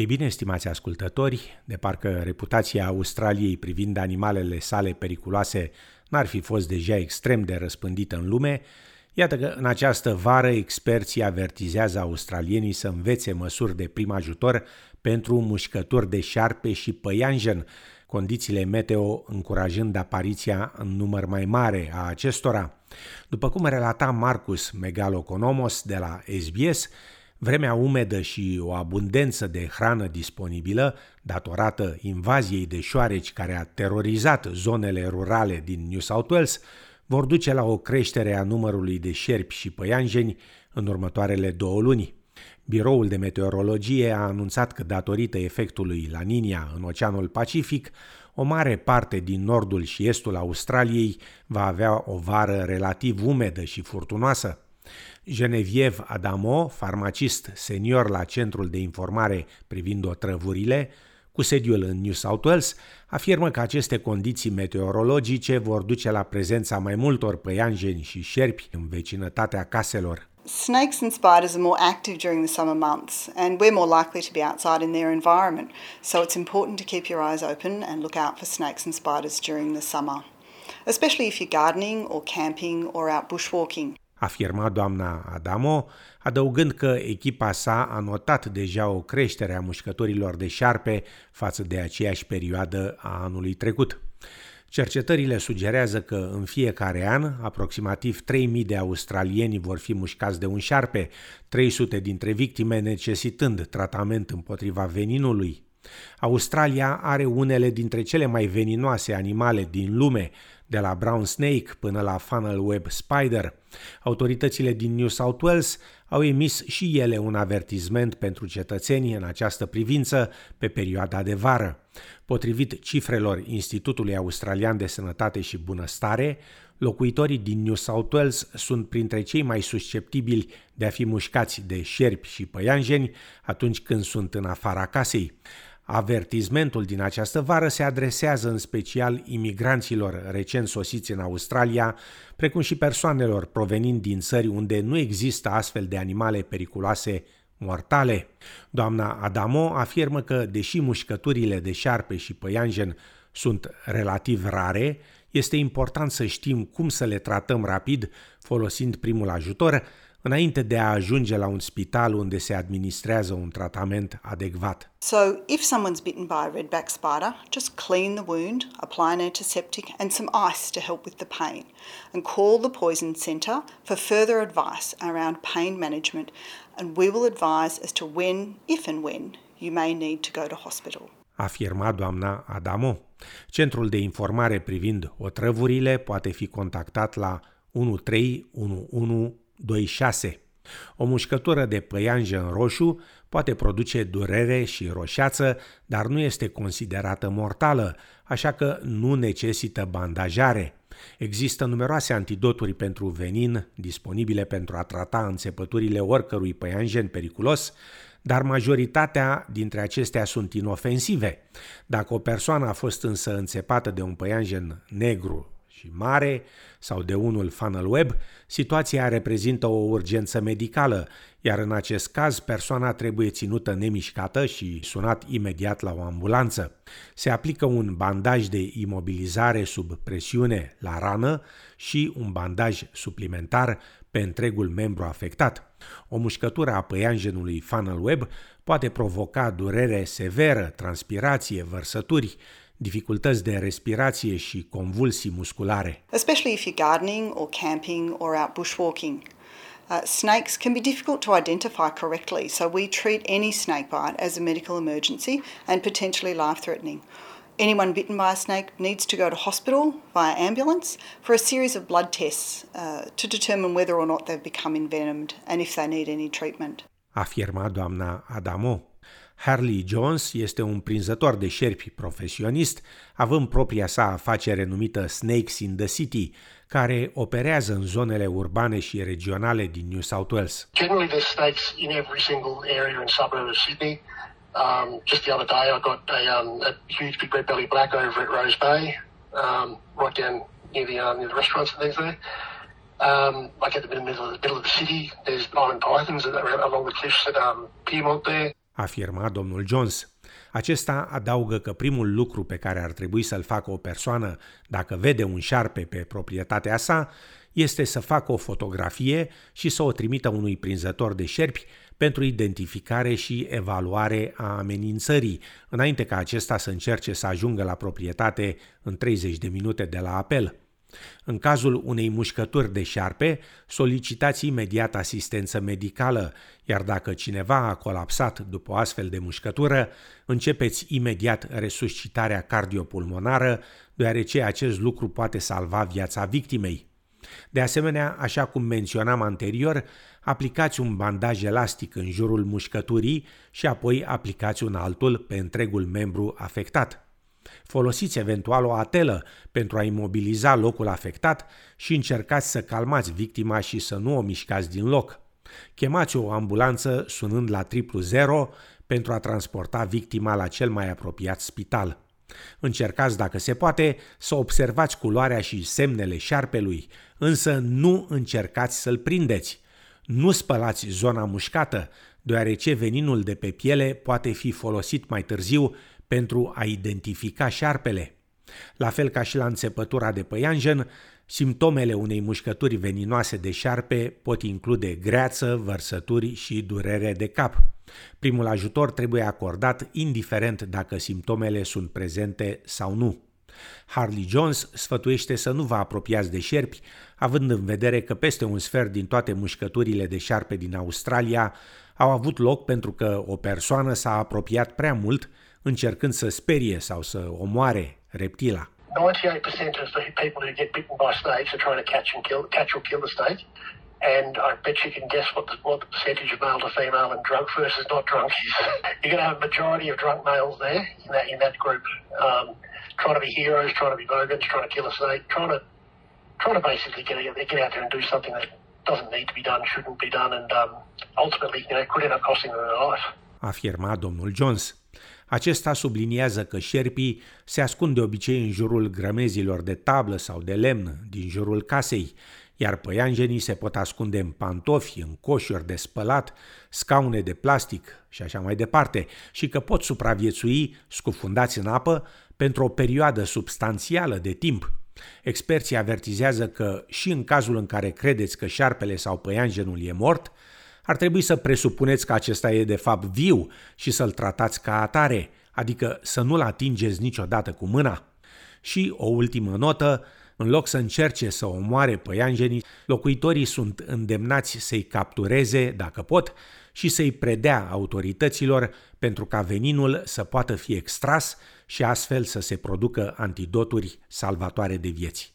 Ei bine, estimați ascultători, de parcă reputația Australiei privind animalele sale periculoase n-ar fi fost deja extrem de răspândită în lume, iată că în această vară experții avertizează australienii să învețe măsuri de prim ajutor pentru mușcături de șarpe și păianjen, condițiile meteo încurajând apariția în număr mai mare a acestora. După cum relata Marcus Megaloconomos de la SBS, Vremea umedă și o abundență de hrană disponibilă, datorată invaziei de șoareci care a terorizat zonele rurale din New South Wales, vor duce la o creștere a numărului de șerpi și păianjeni în următoarele două luni. Biroul de meteorologie a anunțat că datorită efectului La Nina în Oceanul Pacific, o mare parte din nordul și estul Australiei va avea o vară relativ umedă și furtunoasă. Genevieve Adamo, farmacist senior la Centrul de Informare privind otrăvurile, cu sediul în New South Wales, afirmă că aceste condiții meteorologice vor duce la prezența mai multor păianjeni și șerpi în vecinătatea caselor. Snakes and spiders are more active during the summer months, and we're more likely to be outside in their environment. So it's important to keep your eyes open and look out for snakes and spiders during the summer, especially if you're gardening or camping or out bushwalking afirma doamna Adamo, adăugând că echipa sa a notat deja o creștere a mușcătorilor de șarpe față de aceeași perioadă a anului trecut. Cercetările sugerează că în fiecare an aproximativ 3.000 de australieni vor fi mușcați de un șarpe, 300 dintre victime necesitând tratament împotriva veninului. Australia are unele dintre cele mai veninoase animale din lume, de la brown snake până la funnel web spider. Autoritățile din New South Wales au emis și ele un avertisment pentru cetățenii în această privință pe perioada de vară. Potrivit cifrelor Institutului Australian de Sănătate și Bunăstare, locuitorii din New South Wales sunt printre cei mai susceptibili de a fi mușcați de șerpi și păianjeni atunci când sunt în afara casei. Avertizmentul din această vară se adresează în special imigranților recent sosiți în Australia, precum și persoanelor provenind din țări unde nu există astfel de animale periculoase mortale. Doamna Adamo afirmă că, deși mușcăturile de șarpe și păianjen sunt relativ rare, este important să știm cum să le tratăm rapid folosind primul ajutor, înainte de a ajunge la un spital unde se administrează un tratament adecvat. So, if someone's bitten by a redback spider, just clean the wound, apply an antiseptic and some ice to help with the pain, and call the poison centre for further advice around pain management, and we will advise as to when, if and when, you may need to go to hospital. Afirma doamna Adamo. Centrul de informare privind otrăvurile poate fi contactat la 1311 2.6. O mușcătură de păianjen roșu poate produce durere și roșeață, dar nu este considerată mortală, așa că nu necesită bandajare. Există numeroase antidoturi pentru venin disponibile pentru a trata înțepăturile oricărui păianjen periculos, dar majoritatea dintre acestea sunt inofensive. Dacă o persoană a fost însă înțepată de un păianjen negru și mare sau de unul funnel web, situația reprezintă o urgență medicală, iar în acest caz persoana trebuie ținută nemișcată și sunat imediat la o ambulanță. Se aplică un bandaj de imobilizare sub presiune la rană și un bandaj suplimentar pe întregul membru afectat. O mușcătură a păianjenului funnel web poate provoca durere severă, transpirație, vărsături, dificultăți de respirație și convulsii musculare. Especially if you're gardening or camping or out bushwalking. Uh, snakes can be difficult to identify correctly, so we treat any snake bite as a medical emergency and potentially life-threatening. Anyone bitten by a snake needs to go to hospital via ambulance for a series of blood tests uh, to determine whether or not they've become envenomed and if they need any treatment. Afirma doamna Adamo. Harley Jones este un prinzător de șerpi profesionist, având propria sa afacere numită Snakes in the City, care operează în zonele urbane și regionale din New South Wales. Generally there's snakes in every single area and suburb of Sydney. Um, just the other day I got a, um, a huge big red belly black over at Rose Bay, um, right down near the, um, near the restaurants and things there. Um, like at the middle of the, middle of the city, there's diamond pythons along the cliffs at um, Piedmont there. Afirma domnul Jones. Acesta adaugă că primul lucru pe care ar trebui să-l facă o persoană dacă vede un șarpe pe proprietatea sa este să facă o fotografie și să o trimită unui prinzător de șerpi pentru identificare și evaluare a amenințării, înainte ca acesta să încerce să ajungă la proprietate în 30 de minute de la apel. În cazul unei mușcături de șarpe, solicitați imediat asistență medicală, iar dacă cineva a colapsat după o astfel de mușcătură, începeți imediat resuscitarea cardiopulmonară, deoarece acest lucru poate salva viața victimei. De asemenea, așa cum menționam anterior, aplicați un bandaj elastic în jurul mușcăturii și apoi aplicați un altul pe întregul membru afectat. Folosiți eventual o atelă pentru a imobiliza locul afectat și încercați să calmați victima și să nu o mișcați din loc. Chemați o ambulanță sunând la triplu zero pentru a transporta victima la cel mai apropiat spital. Încercați, dacă se poate, să observați culoarea și semnele șarpelui, însă nu încercați să-l prindeți. Nu spălați zona mușcată, deoarece veninul de pe piele poate fi folosit mai târziu pentru a identifica șarpele. La fel ca și la înțepătura de păianjen, simptomele unei mușcături veninoase de șarpe pot include greață, vărsături și durere de cap. Primul ajutor trebuie acordat indiferent dacă simptomele sunt prezente sau nu. Harley Jones sfătuiește să nu vă apropiați de șerpi, având în vedere că peste un sfert din toate mușcăturile de șarpe din Australia au avut loc pentru că o persoană s-a apropiat prea mult, încercând să sperie sau să omoare reptila. 98% of the people who get bitten by snakes are trying to catch and kill, catch or kill the snake. And I bet you can guess what the, what the percentage of male to female and drunk versus not drunk is. You're going to have a majority of drunk males there in that in that group. Um, trying to be heroes, trying to be bogans, trying to kill a snake, trying to trying to basically get get out there and do something that doesn't need to be done, shouldn't be done, and um, ultimately, you know, could end up costing them their life. Afirma domnul Jones. Acesta subliniază că șerpii se ascund de obicei în jurul grămezilor de tablă sau de lemn din jurul casei, iar păianjenii se pot ascunde în pantofi, în coșuri de spălat, scaune de plastic și așa mai departe, și că pot supraviețui scufundați în apă pentru o perioadă substanțială de timp. Experții avertizează că și în cazul în care credeți că șarpele sau păianjenul e mort, ar trebui să presupuneți că acesta e de fapt viu și să-l tratați ca atare, adică să nu-l atingeți niciodată cu mâna. Și o ultimă notă, în loc să încerce să omoare păianjenii, locuitorii sunt îndemnați să-i captureze, dacă pot, și să-i predea autorităților pentru ca veninul să poată fi extras și astfel să se producă antidoturi salvatoare de vieți.